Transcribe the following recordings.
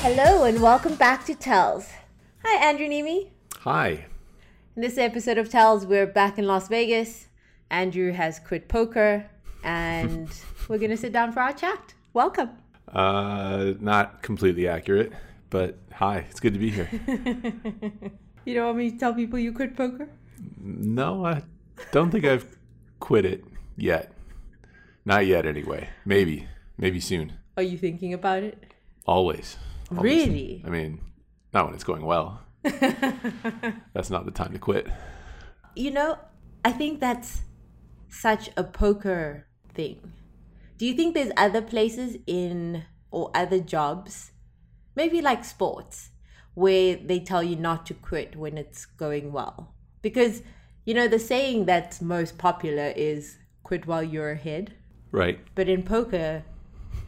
Hello and welcome back to Tells. Hi, Andrew Neeme. Hi. In this episode of Tells, we're back in Las Vegas. Andrew has quit poker, and we're gonna sit down for our chat. Welcome. Uh, not completely accurate, but hi. It's good to be here. You don't want me to tell people you quit poker? no, I don't think I've quit it yet. Not yet, anyway. Maybe. Maybe soon. Are you thinking about it? Always. Always. Really? I mean, not when it's going well. That's not the time to quit. You know, I think that's such a poker thing. Do you think there's other places in or other jobs, maybe like sports, where they tell you not to quit when it's going well? Because, you know, the saying that's most popular is quit while you're ahead. Right. But in poker,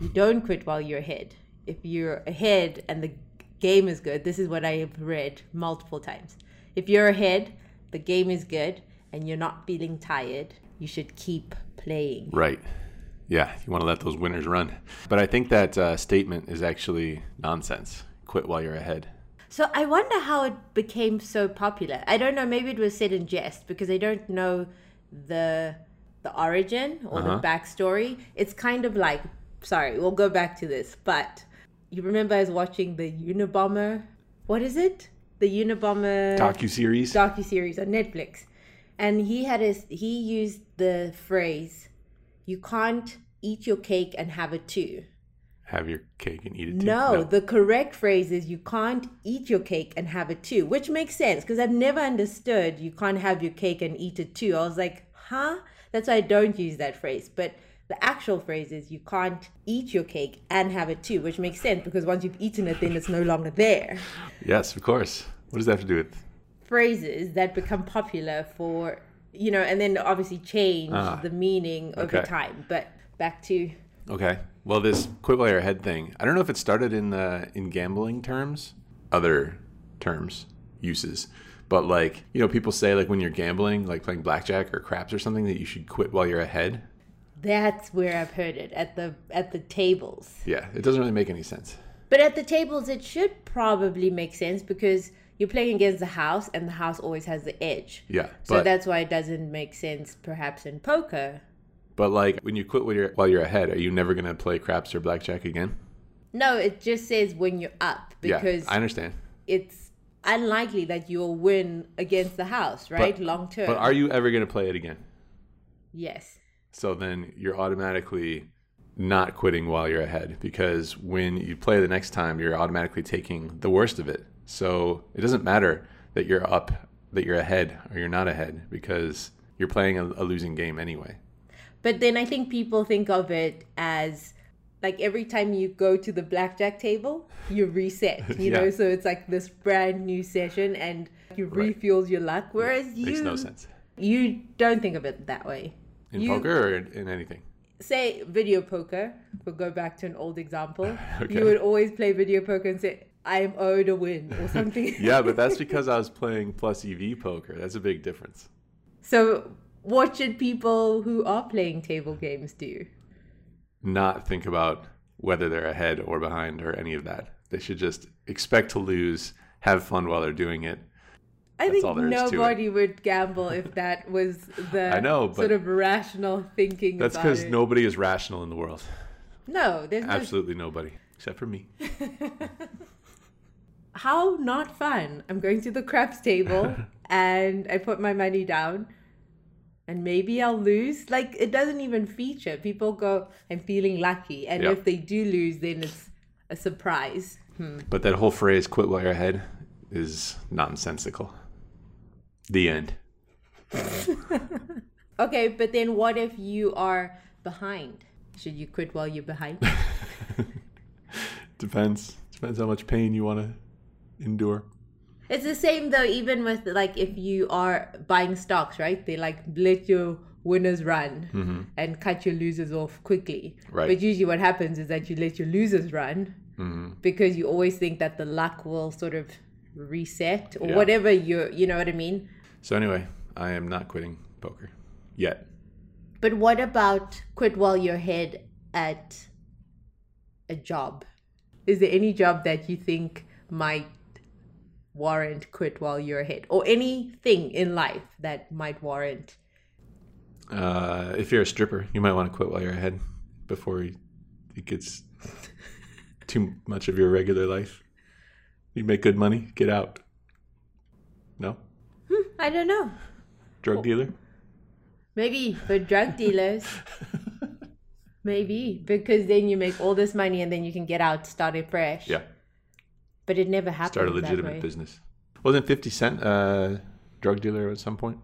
you don't quit while you're ahead. If you're ahead and the game is good, this is what I have read multiple times. If you're ahead, the game is good, and you're not feeling tired, you should keep playing. Right. Yeah, you want to let those winners run. But I think that uh, statement is actually nonsense. Quit while you're ahead. So I wonder how it became so popular. I don't know, maybe it was said in jest because I don't know the the origin or Uh-huh. the backstory. It's kind of like sorry, we'll go back to this, but you remember I was watching the Unabomber what is it? The Unabomber Docu series. docu series on Netflix, and he had his he used the phrase, "You can't eat your cake and have it too." Have your cake and eat it too. No, the correct phrase is "You can't eat your cake and have it too," which makes sense because I've never understood "You can't have your cake and eat it too." I was like, "Huh?" That's why I don't use that phrase, but. The actual phrase is you can't eat your cake and have it too, which makes sense because once you've eaten it, then it's no longer there. Yes, of course. What does that have to do with? phrases that become popular for you know and then obviously change Ah, the meaning over okay. time but back to Okay. Well, this quit while you're ahead thing. I don't know if it started in the in gambling terms, other terms, uses, but like you know, people say like when you're gambling, like playing blackjack or craps or something, that you should quit while you're ahead. that's where i've heard it at the at the tables Yeah, it doesn't really make any sense. but at the tables it should probably make sense because you're playing against the house and the house always has the edge Yeah, so that's why it doesn't make sense perhaps in poker but like when you quit while you're while you're ahead, are you never gonna play craps or blackjack again? no it just says when you're up because yeah, I understand. it's unlikely that you'll win against the house right long term But are you ever gonna play it again? yes So then you're automatically not quitting while you're ahead because when you play the next time, you're automatically taking the worst of it. So it doesn't matter that you're up, that you're ahead, or you're not ahead because you're playing a, a losing game anyway. But then I think people think of it as like every time you go to the blackjack table, you reset, you Yeah. know? So it's like this brand new session and you Right. refuels your luck. Whereas you Makes no sense. you don't think of it that way. In You- poker or in, in anything? Say video poker, we'll go back to an old example. Okay. You would always play video poker and say, I am owed a win or something. Yeah, but that's because I was playing plus EV poker. That's a big difference. so what should people who are playing table games do? Not think about whether they're ahead or behind or any of that. They should just expect to lose, have fun while they're doing it, I That's think all there is to it. nobody would gamble if that was the I know, sort of rational thinking. That's because nobody is rational in the world. no, there's no Absolutely nobody, except for me. how not fun. I'm going to the craps table and I put my money down and maybe I'll lose. Like it doesn't even feature. People go, I'm feeling lucky. And Yeah. if they do lose, then it's a surprise. Hmm. But that whole phrase "quit while you're ahead" is nonsensical. The end. Okay, but then what if you are behind? Should you quit while you're behind? Depends. Depends how much pain you want to endure. It's the same though, even with like if you are buying stocks, right? They like let your winners run and cut your losers off quickly. Right. But usually what happens is that you let your losers run Mm-hmm. because you always think that the luck will sort of reset or Yeah. whatever you're, you know what I mean? So anyway, I am not quitting poker yet. But what about quit while you're ahead at a job? Is there any job that you think might warrant quit while you're ahead? Or anything in life that might warrant? Uh, if you're a stripper, you might want to quit while you're ahead before it gets too much of your regular life. You make good money, get out. No? Hmm, I don't know. Drug dealer? Maybe for drug dealers. Maybe because then you make all this money and then you can get out, start it fresh. Yeah. But it never happened. Start a legitimate business. Wasn't 50 Cent a drug dealer at some point?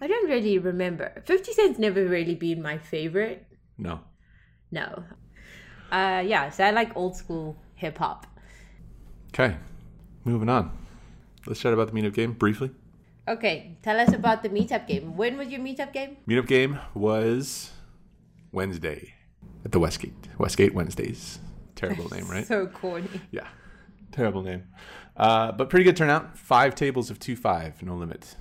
I don't really remember. Fifty Cent's never really been my favorite. No. No. Uh, yeah, so I like old school hip hop. Okay. Moving on. Let's chat about the meetup game briefly. Okay, tell us about the meetup game. When was your meetup game? Meetup game was Wednesday at the Westgate. Westgate Wednesdays. Terrible name, right? So corny. Yeah. Terrible name. Uh, but pretty good turnout. Five tables of two five, no limit,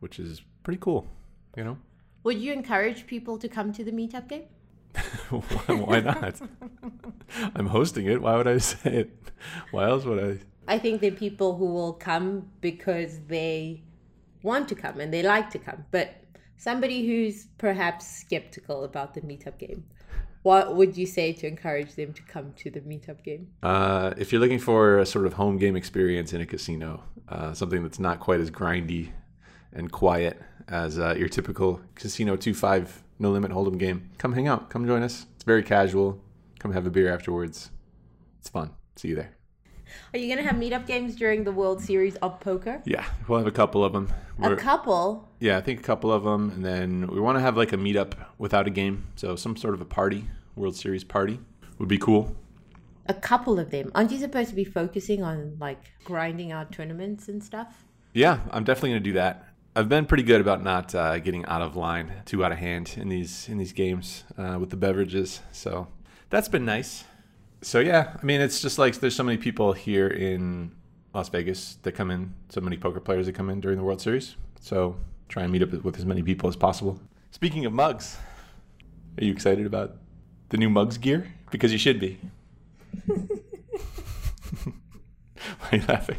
which is pretty cool. You know? Would you encourage people to come to the meetup game? why, why not? I'm hosting it. Why would I say it? Why else would I? I think the people who will come because they want to come and they like to come. But somebody who's perhaps skeptical about the meetup game, what would you say to encourage them to come to the meetup game? Uh, if you're looking for a sort of home game experience in a casino, uh, something that's not quite as grindy and quiet as uh, your typical casino 2 5 no limit hold'em game, come hang out. Come join us. It's very casual. Come have a beer afterwards. It's fun. See you there. Are you going to have meetup games during the World Series of Poker? Yeah, we'll have a couple of them. A couple. yeah, I think a couple of them, and then we want to have like a meetup without a game, so some sort of a party, World Series party, would be cool. A couple of them. Aren't you supposed to be focusing on like grinding out tournaments and stuff? Yeah, I'm definitely gonna do that. I've been pretty good about not uh, getting out of line, too out of hand in these in these games uh, with the beverages. So that's been nice. So yeah, I mean, it's just like there's so many people here in Las Vegas that come in, so many poker players that come in during the World Series. So try and meet up with as many people as possible. Speaking of mugs, are you excited about the new mugs gear? Because you should be. Why are you laughing?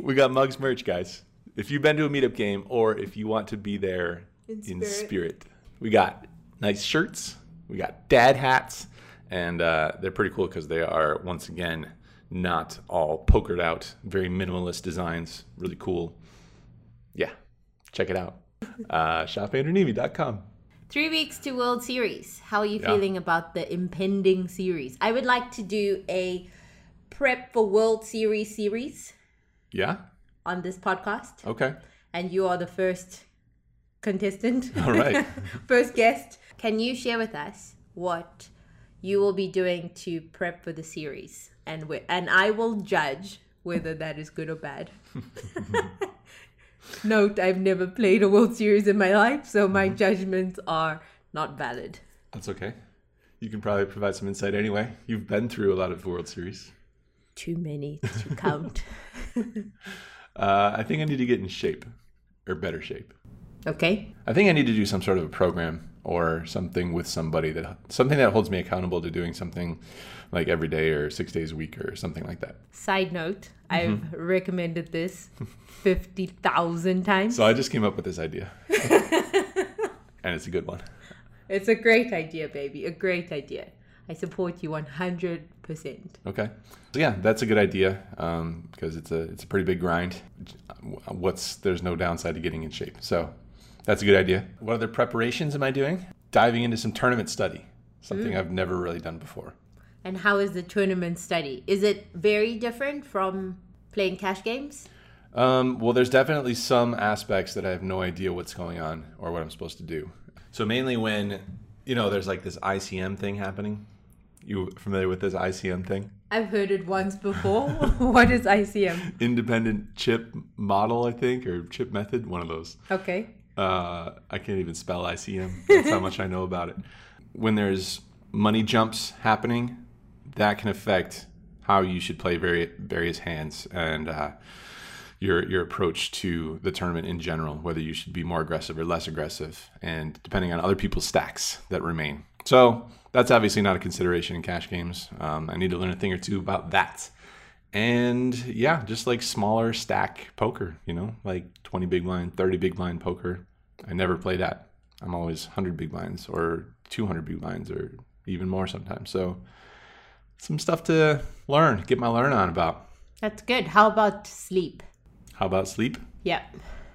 We got mugs merch, guys. If you've been to a meetup game or if you want to be there In in, spirit. spirit. we got nice shirts, we got dad hats, and uh, they're pretty cool because they are, once again, not all pokered out, very minimalist designs. Really cool. Yeah, check it out. Uh, shopandernevy.com. Three weeks to World Series. How are you Yeah. feeling about the impending series? I would like to do a prep for World Series series Yeah? on this podcast, Okay. and you are the first contestant. All right. first guest. Can you share with us what you will be doing to prep for the series, and wh- and I will judge whether that is good or bad. Note: I've never played a World Series in my life, so my judgments are not valid. That's okay. You can probably provide some insight anyway. You've been through a lot of World Series. Too many to count. Uh, I think I need to get in shape or better shape. okay. I think I need to do some sort of a program or something with somebody that something that holds me accountable to doing something like every day or six days a week or something like that. Side note: mm-hmm. I've recommended this fifty thousand times. So I just came up with this idea, and it's a good one. It's a great idea, baby. A great idea. I support you one hundred percent. Okay. So yeah, that's a good idea um, because it's a it's a pretty big grind. What's there's no downside to getting in shape. So that's a good idea. What other preparations am I doing? Diving into some tournament study, something I've never really done before. And how is the tournament study? Is it very different from playing cash games? Um, well, there's definitely some aspects that I have no idea what's going on or what I'm supposed to do. So mainly when you know there's like this ICM thing happening. You familiar with this ICM thing? I've heard it once before. what is ICM? Independent chip model, I think, or chip method, one of those. Okay. Uh, I can't even spell ICM. That's how much I know about it. When there's money jumps happening, that can affect how you should play vari- various hands. And, uh, your your approach to the tournament in general, whether you should be more aggressive or less aggressive, and depending on other people's stacks that remain. So that's obviously not a consideration in cash games. Um, I need to learn a thing or two about that. And yeah, just like smaller stack poker, you know, like 20 big blind, 30 big blind poker. I never play that. I'm always 100 big blinds or 200 big blinds or even more sometimes. So some stuff to learn, get my learn on about. That's good. How about sleep? How about sleep? Yeah.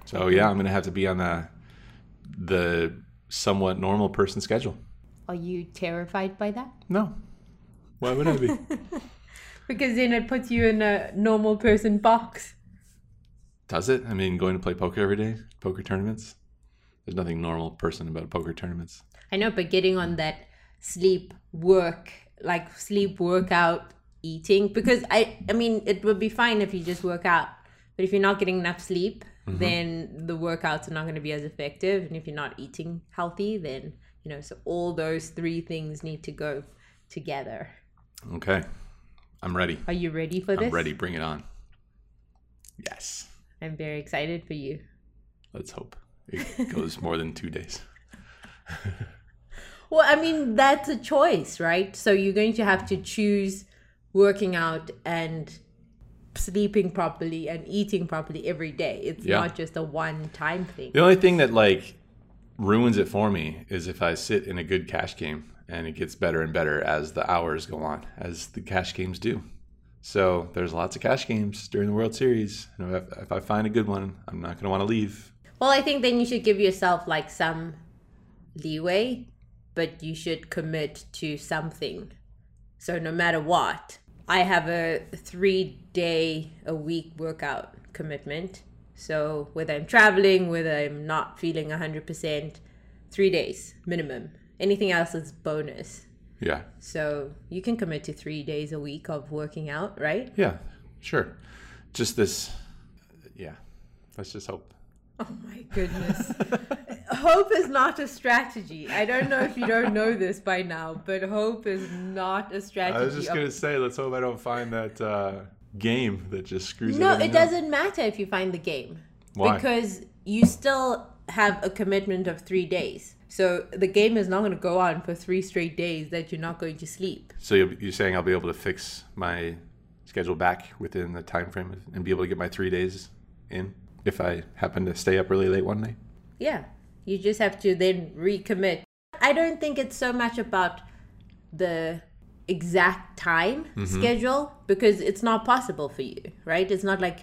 So yeah, I'm gonna have to be on the the somewhat normal person schedule. Are you terrified by that? No. Why would I be? Because then it puts you in a normal person box. Does it? I mean, going to play poker every day, poker tournaments. There's nothing normal person about poker tournaments. I know, but getting on that sleep work, like sleep workout eating, because I, I mean, it would be fine if you just work out, but if you're not getting enough sleep, mm-hmm. then the workouts are not going to be as effective, and if you're not eating healthy, then you know, so all those three things need to go together. Okay, I'm ready. Are you ready for this? I'm ready. Bring it on. Yes. I'm very excited for you. Let's hope it goes more than two days. Well, I mean, that's a choice, right? So you're going to have to choose working out and sleeping properly and eating properly every day. It's Yeah. not just a one time thing. The only thing that like ruins it for me is if I sit in a good cash game and it gets better and better as the hours go on, as the cash games do. So there's lots of cash games during the World Series. If, if I find a good one, I'm not going to want to leave. Well, I think then you should give yourself like some leeway, but you should commit to something. So no matter what, I have a three day a week workout commitment. So whether I'm traveling, whether I'm not feeling 100%, three days minimum. Anything else is bonus. Yeah, So you can commit to three days a week of working out, right? yeah, sure. Just this, yeah. Let's just hope. Oh my goodness. hope is not a strategy. I don't know if you don't know this by now, but hope is not a strategy. I was just of- gonna say, let's hope I don't find that uh, game that just screws me. no, it up. doesn't matter if you find the game. Why? Because you still have a commitment of three days. So the game is not going to go on for three straight days that you're not going to sleep. So you're saying I'll be able to fix my schedule back within the time frame and be able to get my three days in if I happen to stay up really late one night? Yeah. You just have to then recommit. I don't think it's so much about the exact time mm-hmm. schedule because it's not possible for you, right? It's not like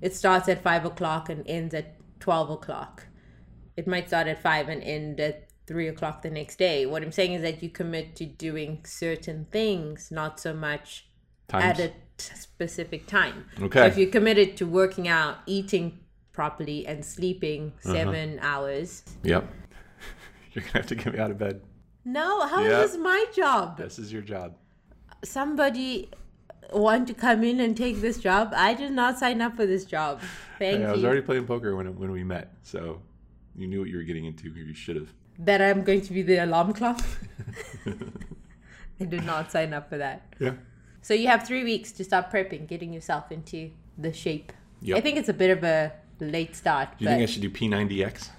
it starts at five o'clock and ends at 12 o'clock. It might start at five and end at three o'clock the next day. What I'm saying is that you commit to doing certain things, not so much Times? at a t- specific time. Okay. So if you're committed to working out, eating properly, and sleeping uh-huh. 7 hours. Yep. You're gonna have to get me out of bed. No, how is Yeah. this my job? This is your job. Somebody want to come in and take this job? I did not sign up for this job. Thank Hey, I was already playing poker when when we met, so you knew what you were getting into. You should have. That I'm going to be the alarm clock. I did not sign up for that. Yeah. So you have three weeks to start prepping, getting yourself into the shape. Yep. I think it's a bit of a late start, Do you think I should do P90X?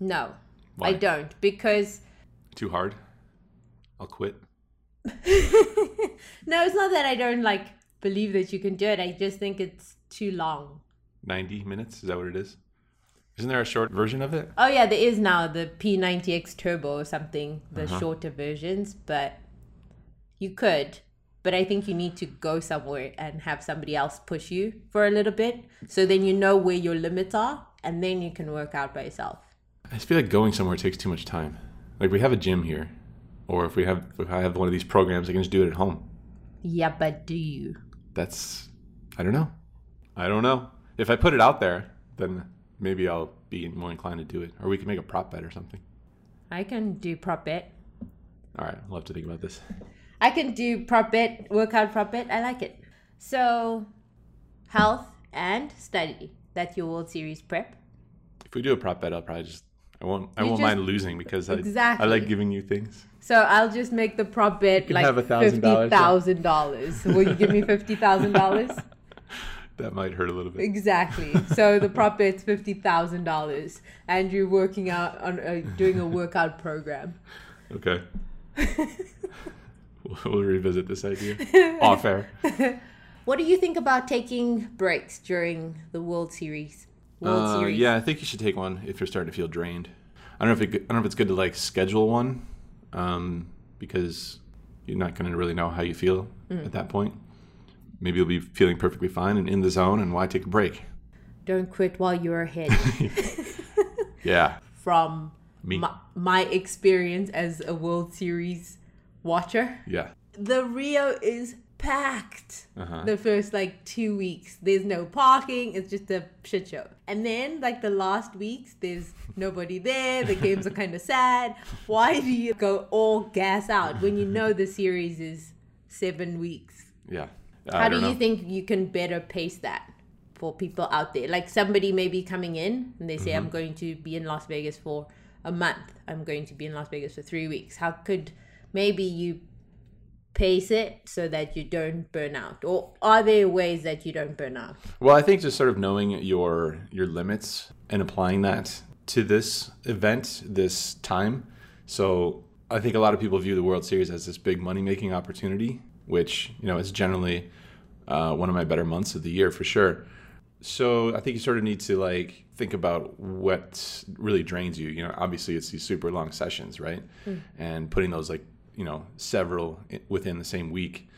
no, Why? I don't because Too hard? I'll quit. no, it's not that I don't like believe that you can do it. I just think it's too long. 90 minutes? Is that what it is? Isn't there a short version of it? Oh yeah, there is now the P90X Turbo or something, the Uh-huh. shorter versions, but you could. But I think you need to go somewhere and have somebody else push you for a little bit, so then you know where your limits are, and then you can work out by yourself. I just feel like going somewhere takes too much time. Like we have a gym here, or if we have if I have one of these programs, I can just do it at home. Yeah, but do you? That's I don't know. I don't know. If I put it out there, then maybe I'll be more inclined to do it, or we can make a prop bet or something. I can do prop bet. All right, I'll have to think about this. I can do prop bet, workout prop bet. I like it. So, health and study. That's your World Series prep. If we do a prop bet, I'll probably just I won't I You won't just- mind losing because I, I like giving you things. So I'll just make the prop bet like have fifty $1,000, yeah. thousand dollars. Will you give me fifty thousand dollars? that might hurt a little bit. Exactly. So the prop bet's fifty thousand dollars, and you're working out on uh, doing a workout program. Okay. we'll, revisit this idea off air. What do you think about taking breaks during the World Series? World Uh, Series. yeah, I think you should take one if you're starting to feel drained. I don't know if it, I don't know if it's good to like schedule one, um, because you're not going to really know how you feel Mm. at that point. Maybe you'll be feeling perfectly fine and in the zone, and why take a break? Don't quit while you're ahead. Yeah, From Me. my, my experience as a World Series watcher, yeah, the Rio is packed. Uh-huh. The first like two weeks, there's no parking. It's just a shit show. And then like the last weeks, there's nobody there. The games are kind of sad. Why do you go all gas out when you know the series is seven weeks? yeah. How do don't you think you can better pace that for people out there? Like somebody may be coming in and they say, Mm-hmm. I'm going to be in Las Vegas for a month. I'm going to be in Las Vegas for three weeks. How could maybe you pace it so that you don't burn out? Or are there ways that you don't burn out? Well, I think just sort of knowing your your limits and applying that to this event, this time. So I think a lot of people view the World Series as this big money making opportunity, which you know is generally uh, one of my better months of the year for sure. So I think you sort of need to like think about what really drains you. You know, obviously it's these super long sessions, right? And putting those like you know several within the same week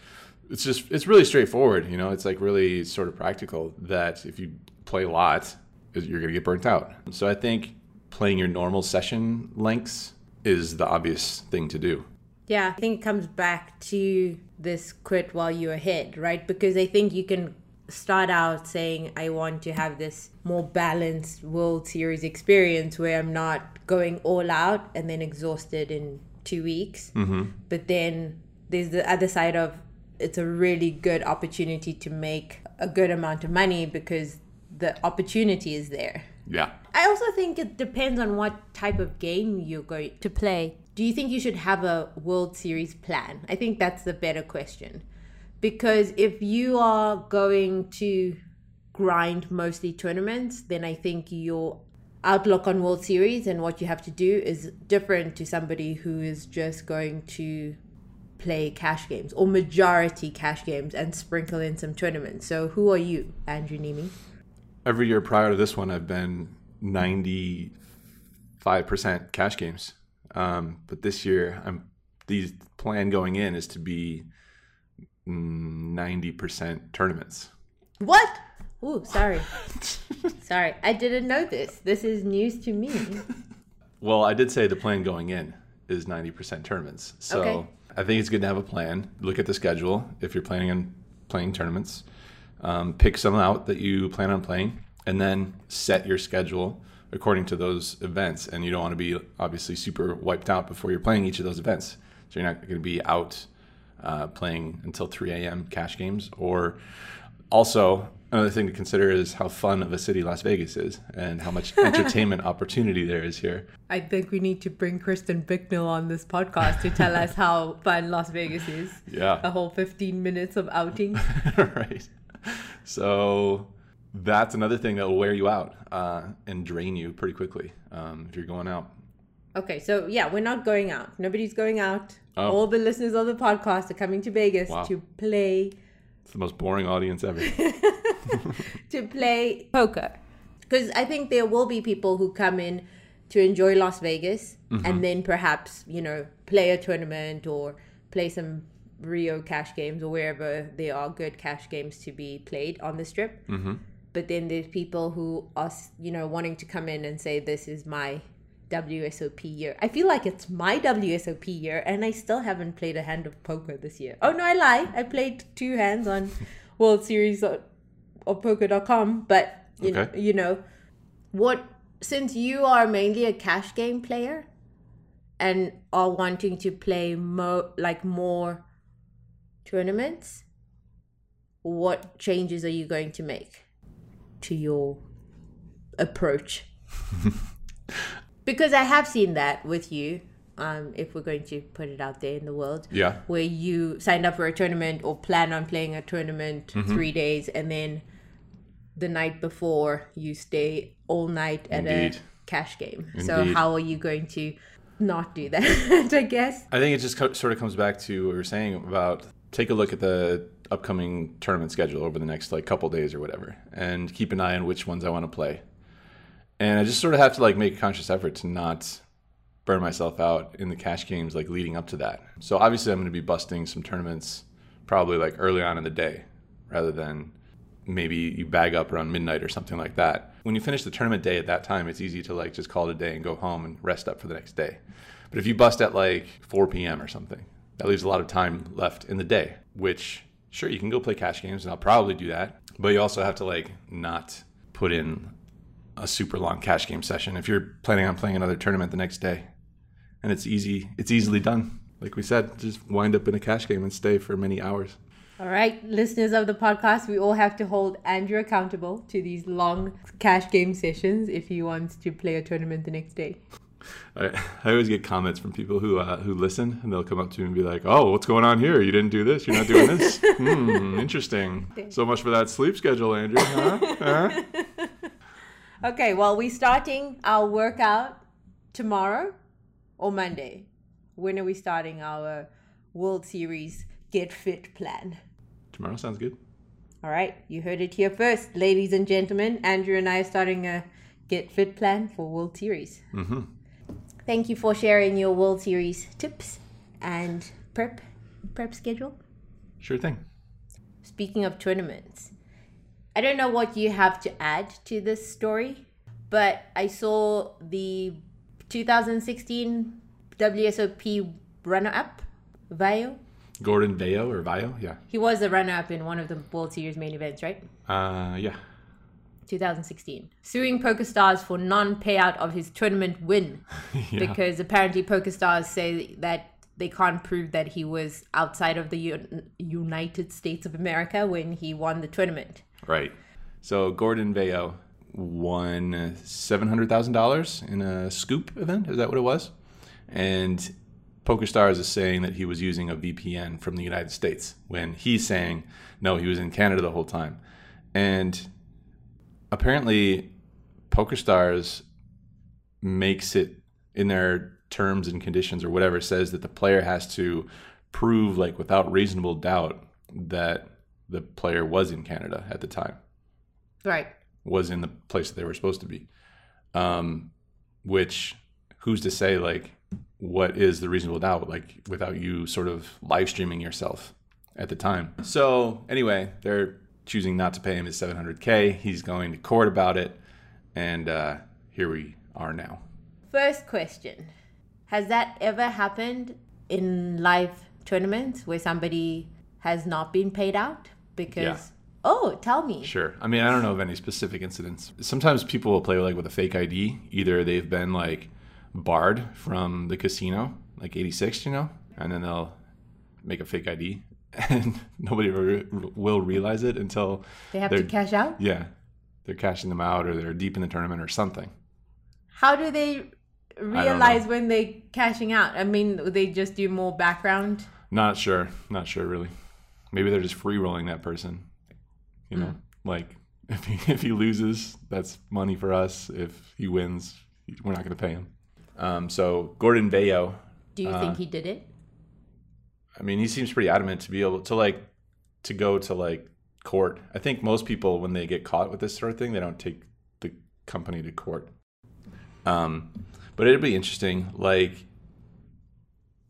it's just it's really straightforward you know it's like really sort of practical that if you play a lot you're going to get burnt out so i think playing your normal session lengths is the obvious thing to do Yeah, I think it comes back to this quit while you're ahead, right? Because I think you can start out saying, I want to have this more balanced World Series experience where I'm not going all out and then exhausted in two weeks. Mm-hmm. But then there's the other side of it's a really good opportunity to make a good amount of money because the opportunity is there. yeah I also think it depends on what type of game you're going to play. Do you think you should have a World Series plan? I think that's the better question. Because if you are going to grind mostly tournaments, then I think your outlook on World Series and what you have to do is different to somebody who is just going to play cash games or majority cash games and sprinkle in some tournaments. So who are you, Andrew Neeme? every year prior to this one i've been 95% cash games um, but this year i'm the plan going in is to be mm, 90% tournaments What? Ooh, sorry. sorry. I didn't know this. This is news to me. Well, I did say the plan going in is 90% tournaments. So Okay. I think it's good to have a plan. Look at the schedule if you're planning on playing tournaments. Um, pick some out that you plan on playing, and then set your schedule according to those events. And you don't want to be obviously super wiped out before you're playing each of those events. So you're not going to be out uh, playing until 3 a.m. cash games. Or also, another thing to consider is how fun of a city Las Vegas is and how much entertainment opportunity there is here. I think we need to bring Kristen Bicknell on this podcast to tell us how fun Las Vegas is. Yeah. A whole 15 minutes of outing. right. So that's another thing that will wear you out uh, and drain you pretty quickly um, if you're going out. Okay, so yeah, we're not going out. Nobody's going out. Oh. All the listeners of the podcast are coming to Vegas Wow. to play It's the most boring audience ever. to play poker. Because I think there will be people who come in to enjoy Las Vegas and then perhaps, you know, play a tournament or play some Rio cash games or wherever there are good cash games to be played on the strip. Mm-hmm. But then there's people who are, you know, wanting to come in and say, this is my WSOP year. I feel like it's my WSOP year and I still haven't played a hand of poker this year. Oh, no, I lie. I played two hands on World Series of, of poker.com, but you know, you know what since you are mainly a cash game player and are wanting to play mo like more tournaments, what changes are you going to make to your approach? because I have seen that with you. Um, if we're going to put it out there in the world, yeah. where you signed up for a tournament or plan on playing a tournament three days and then the night before you stay all night at Indeed. a cash game. So how are you going to not do that? I guess. I think it just co- sort of comes back to what we were saying about take a look at the upcoming tournament schedule over the next like couple days or whatever, and keep an eye on which ones I want to play. And I just sort of have to like make a conscious effort to not burn myself out in the cash games like leading up to that. So obviously I'm going to be busting some tournaments probably like early on in the day rather than maybe you bag up around midnight or something like that. When you finish the tournament day at that time, it's easy to like just call it a day and go home and rest up for the next day. But if you bust at like 4 p.m. or something, that leaves a lot of time left in the day, which sure you can go play cash games and I'll probably do that, but you also have to like not put in a super long cash game session if you're planning on playing another tournament the next day. And it's easy, it's easily done. Like we said, just wind up in a cash game and stay for many hours. All right, listeners of the podcast, we all have to hold Andrew accountable to these long cash game sessions if he wants to play a tournament the next day. I, I always get comments from people who uh, who listen, and they'll come up to me and be like, "Oh, what's going on here? You didn't do this. You're not doing this. hmm, interesting. So much for that sleep schedule, Andrew. Huh? Huh? Okay, well, we're starting our workout tomorrow or Monday. When are we starting our World Series Get Fit plan? Tomorrow sounds good. All right, you heard it here first, ladies and gentlemen. Andrew and I are starting a Get Fit plan for World Series. hmm Thank you for sharing your World Series tips and prep prep schedule. Sure thing. Speaking of tournaments, I don't know what you have to add to this story, but I saw the 2016 WSOP runner up, Vayo. Gordon Vayo or Vayo, yeah, He was a runner up in one of the World Series main events, right? uh, yeah. 2016. Suing PokerStars for non payout of his tournament win yeah. because apparently PokerStars say that they can't prove that he was outside of the U- United States of America when he won the tournament. Right. So Gordon Vayo won seven hundred thousand dollars in a scoop event. Is that what it was? And PokerStars is saying that he was using a VPN from the United States when he's saying no, he was in Canada the whole time. And apparently, PokerStars makes it in their terms and conditions or whatever says that the player has to prove like without reasonable doubt that the player was in Canada at the time Right. was in the place that they were supposed to be. Um, which, who's to say, like, what is the reasonable doubt, like, without you sort of live streaming yourself at the time? So, anyway, they're choosing not to pay him his 700K. He's going to court about it. And uh, here we are now. First question Has that ever happened in live tournaments where somebody has not been paid out? Because, Yeah. oh, tell me. Sure. I mean, I don't know of any specific incidents. Sometimes people will play like with a fake ID. Either they've been like barred from the casino, like 86, you know, and then they'll make a fake ID and nobody re- will realize it until They have to cash out? yeah, they're cashing them out or they're deep in the tournament or something. How do they realize when they're cashing out? I mean, they just do more background. Not sure. Not sure really. Maybe they're just free rolling that person. You know, like if he, if he loses, that's money for us. If he wins, we're not going to pay him. Um, so Gordon Vayo, Do you Uh, think he did it? I mean, he seems pretty adamant to be able to like to go to like court. I think most people when they get caught with this sort of thing, they don't take the company to court. Um, but it'd be interesting. Like,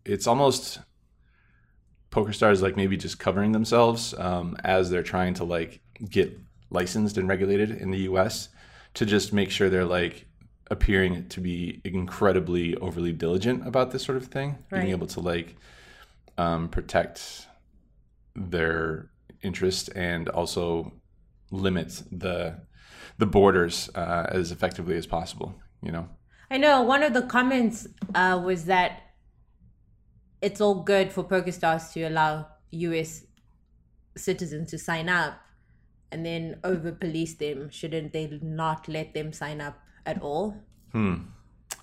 it's almost PokerStars like maybe just covering themselves um, as they're trying to like get licensed and regulated in the U.S. to just make sure they're like appearing to be incredibly overly diligent about this sort of thing, Right. being able to like um, protect their interest and also limit the the borders uh, as effectively as possible. You know, I know one of the comments uh, was that it's all good for PokerStars to allow US citizens to sign up and then over police them. Shouldn't they not let them sign up at all? Hmm.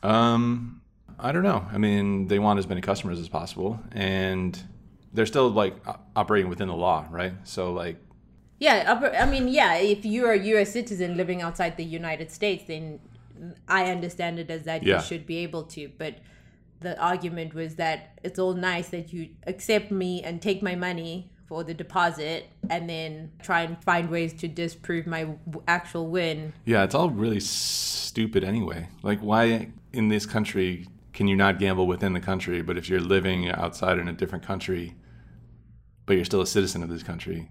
Um, I don't know. I mean, they want as many customers as possible, and they're still like operating within the law, right? So, like, Yeah, I mean, yeah, if you're a US citizen living outside the United States, then I understand it as that Yeah. you should be able to. But the argument was that it's all nice that you accept me and take my money for the deposit and then try and find ways to disprove my actual win. Yeah, it's all really stupid anyway. Like, why in this country can you not gamble within the country, but if you're living outside in a different country, but you're still a citizen of this country,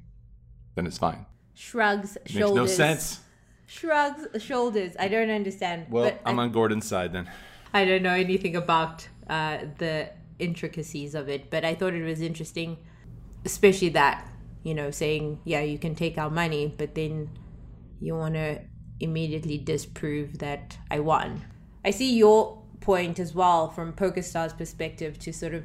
then it's fine. Shrugs, Makes shoulders. no sense. Shrugs, shoulders. I don't understand. Well, I'm I- on Gordon's side then. I don't know anything about uh, the intricacies of it, but I thought it was interesting, especially that, you know, saying, yeah, you can take our money, but then you want to immediately disprove that I won. I see your point as well from PokerStar's perspective to sort of,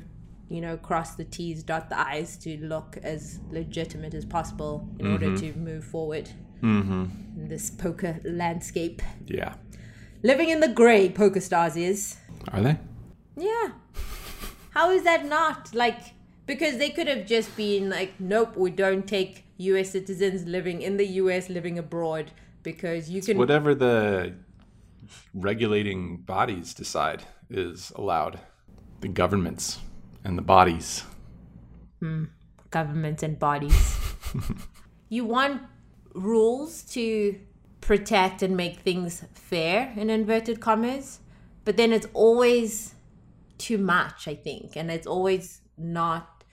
you know, cross the T's, dot the I's to look as legitimate as possible in order mm-hmm. to move forward mm-hmm. in this poker landscape. Yeah. Living in the grey, PokerStars is. Are they? Yeah. How is that not? Like, because they could have just been like, nope, we don't take US citizens living in the US, living abroad, because you can. Whatever the regulating bodies decide is allowed. The governments and the bodies. Hmm. governments and bodies. you want rules to protect and make things fair, in inverted commas, but then it's always too much, I think, and it's always not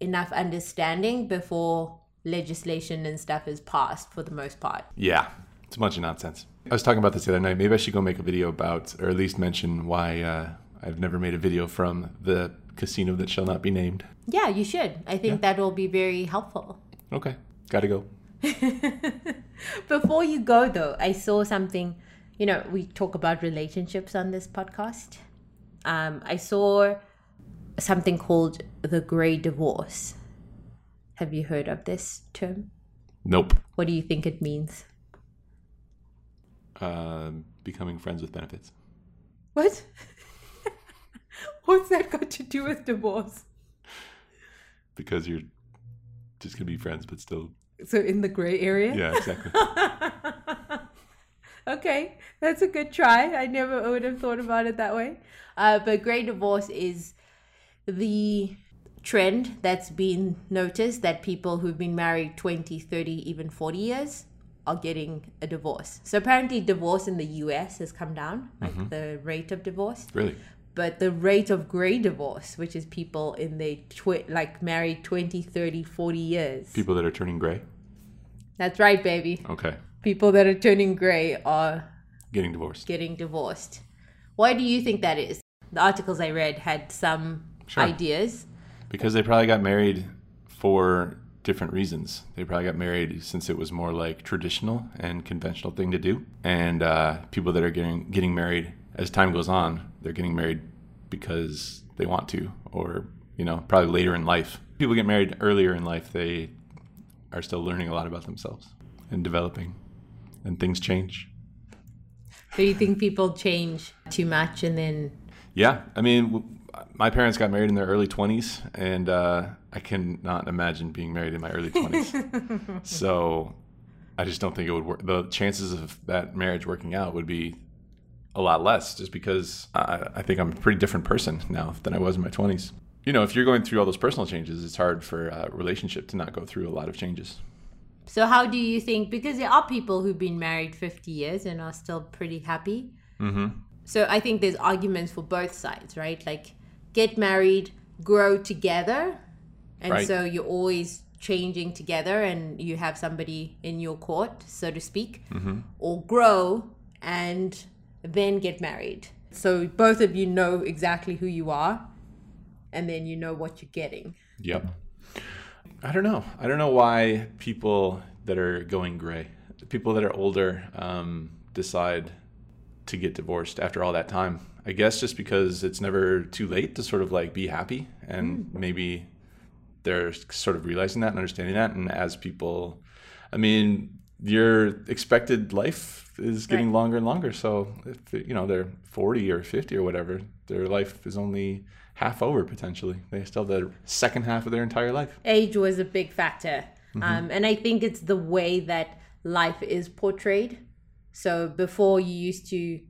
enough understanding before legislation and stuff is passed for the most part. Yeah, it's a bunch of nonsense. I was talking about this the other night. Maybe I should go make a video about, or at least mention why uh, I've never made a video from the casino that shall not be named. Yeah, you should. I think that will be very helpful. Okay, gotta go. Before you go, though, I saw something. You know, we talk about relationships on this podcast. Um, I saw something called the grey divorce. Have you heard of this term? Nope. What do you think it means? Uh, becoming friends with benefits. What? What's that got to do with divorce? Because you're just gonna be friends, but still. So, in the grey area? Yeah, exactly. okay, that's a good try. I never would have thought about it that way. Uh, but grey divorce is the trend that's been noticed that people who've been married 20, 30, even 40 years are getting a divorce. So apparently divorce in the US has come down, like mm-hmm. the rate of divorce. really? But the rate of grey divorce, which is people in their twi- like married 20, 30, 40 years. People that are turning gray. That's right, baby. Okay, People that are turning grey are getting divorced. getting divorced. Why do you think that is? The articles I read had some Sure. ideas. Because they probably got married for different reasons. They probably got married since it was more like traditional and conventional thing to do. And uh, people that are getting getting married as time goes on, they're getting married because they want to, or you know, probably later in life. People get married earlier in life. They are still learning a lot about themselves and developing, and things change. So you think people change too much and then Yeah, I mean, my parents got married in their early 20s, and uh, I cannot imagine being married in my early 20s. so I just don't think it would work. The chances of that marriage working out would be a lot less just because I, I think I'm a pretty different person now than I was in my 20s. You know, if you're going through all those personal changes, it's hard for a relationship to not go through a lot of changes. So how do you think because there are people who've been married 50 years and are still pretty happy. Mm-hmm. So I think there's arguments for both sides, right? Like get married, grow together. And Right. so you're always changing together and you have somebody in your court, so to speak. Or grow and then get married. So both of you know exactly who you are and then you know what you're getting. Yep. I don't know. I don't know why people that are going gray, people that are older, um, decide to get divorced after all that time. I guess just because it's never too late to sort of like be happy, and maybe they're sort of realizing that and understanding that. And as people, I mean, your expected life is getting Right. longer and longer. So if you know they're forty or fifty or whatever, their life is only half over potentially. They still have the second half of their entire life. age was a big factor. Um, and I think it's the way that life is portrayed. So before you used to,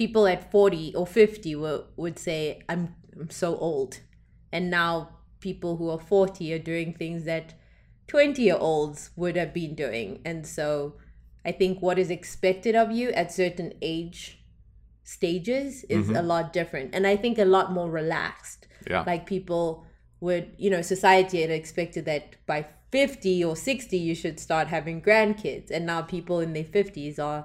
people at 40 or 50 will, would say, I'm, I'm so old. And now people who are 40 are doing things that 20 year olds would have been doing. And so I think what is expected of you at certain age stages is a mm-hmm. lot different. And I think a lot more relaxed Yeah. like people would you know society had expected that by 50 or 60 you should start having grandkids and now people in their 50s are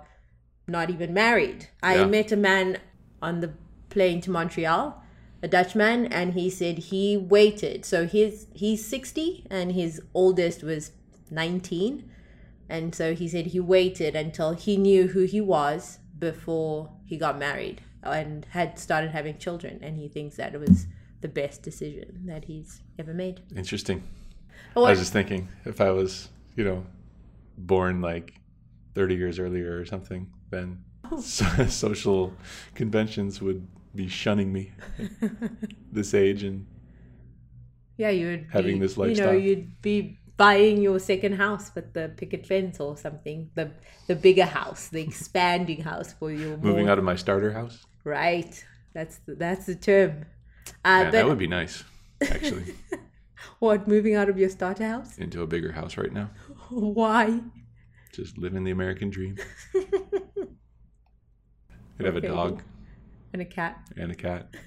not even married i Yeah. met a man on the plane to montreal a dutchman and he said he waited so his he's 60 and his oldest was 19 and so he said he waited until he knew who he was before he got married and had started having children. And he thinks that it was the best decision that he's ever made. Interesting. Or- I was just thinking if I was, you know, born like 30 years earlier or something, then social conventions would be shunning me this age and yeah, you would having be, this You know, you'd be buying your second house with the picket fence or something. The the bigger house, the expanding house for your moving more- out of my starter house. Right. That's the, that's the term. Uh, Yeah, but that would be nice, actually, what? Moving out of your starter house? into a bigger house right now. Why? Just living the American dream. Could have a Okay. dog And a cat. and a cat.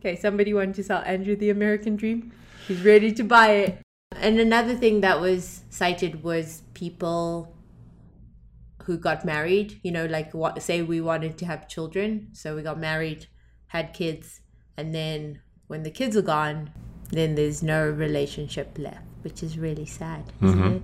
Okay, somebody wanted to sell Andrew the American Dream? He's ready to buy it. And another thing that was cited was people who got married. You know, like what say we wanted to have children, so we got married, had kids, and then when the kids are gone, then there's no relationship left, which is really sad, isn't it?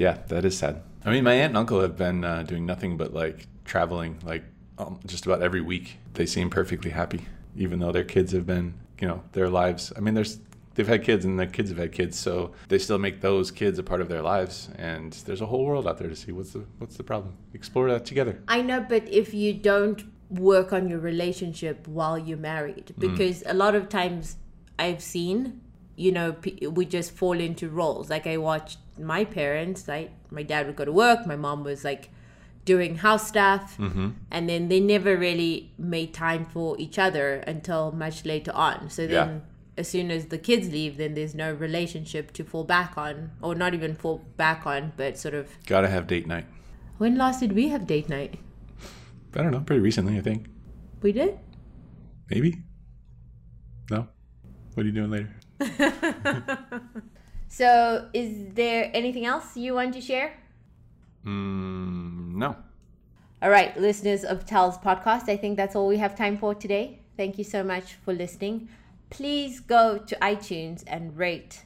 Yeah, that is sad. I mean, my aunt and uncle have been uh, doing nothing but like traveling, like um, just about every week. They seem perfectly happy, even though their kids have been, you know, their lives. I mean, there's they've had kids and their kids have had kids, so they still make those kids a part of their lives. And there's a whole world out there to see. What's the what's the problem? Explore that together. I know, but if you don't work on your relationship while you're married, because a lot of times I've seen, you know, we just fall into roles. Like I watched my parents, right? My dad would go to work, my mom was like doing house stuff, mm-hmm. and then they never really made time for each other until much later on. So then. Yeah. As soon as the kids leave, then there's no relationship to fall back on, or not even fall back on, but sort of. Gotta have date night. When last did we have date night? I don't know. Pretty recently, I think. We did? Maybe. No. What are you doing later? So, is there anything else you want to share? Mm, no. All right, listeners of Tal's podcast, I think that's all we have time for today. Thank you so much for listening. Please go to iTunes and rate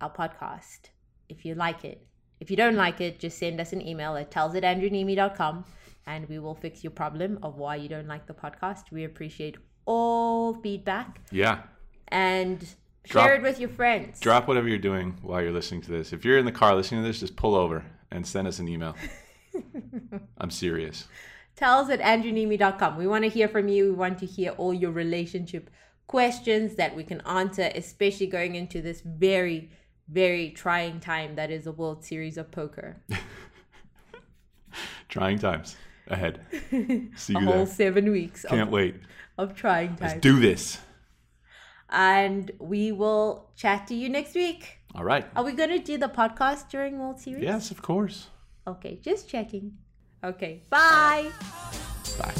our podcast if you like it. If you don't like it, just send us an email at tells at andrewneeme.com and we will fix your problem of why you don't like the podcast. We appreciate all feedback Yeah. and Drop- share it with your friends. Drop whatever you're doing while you're listening to this. If you're in the car listening to this, just pull over and send us an email. I'm serious. Tell us at andrewneeme.com. We want to hear from you. We want to hear all your relationship questions that we can answer, especially going into this very, very trying time that is a World Series of Poker. Trying times ahead. See you A you whole there. seven weeks Can't of, wait. of trying times. Let's do this. and we will chat to you next week. All right. Are we going to do the podcast during World Series? Yes, of course. Okay, just checking. Okay, bye. Bye.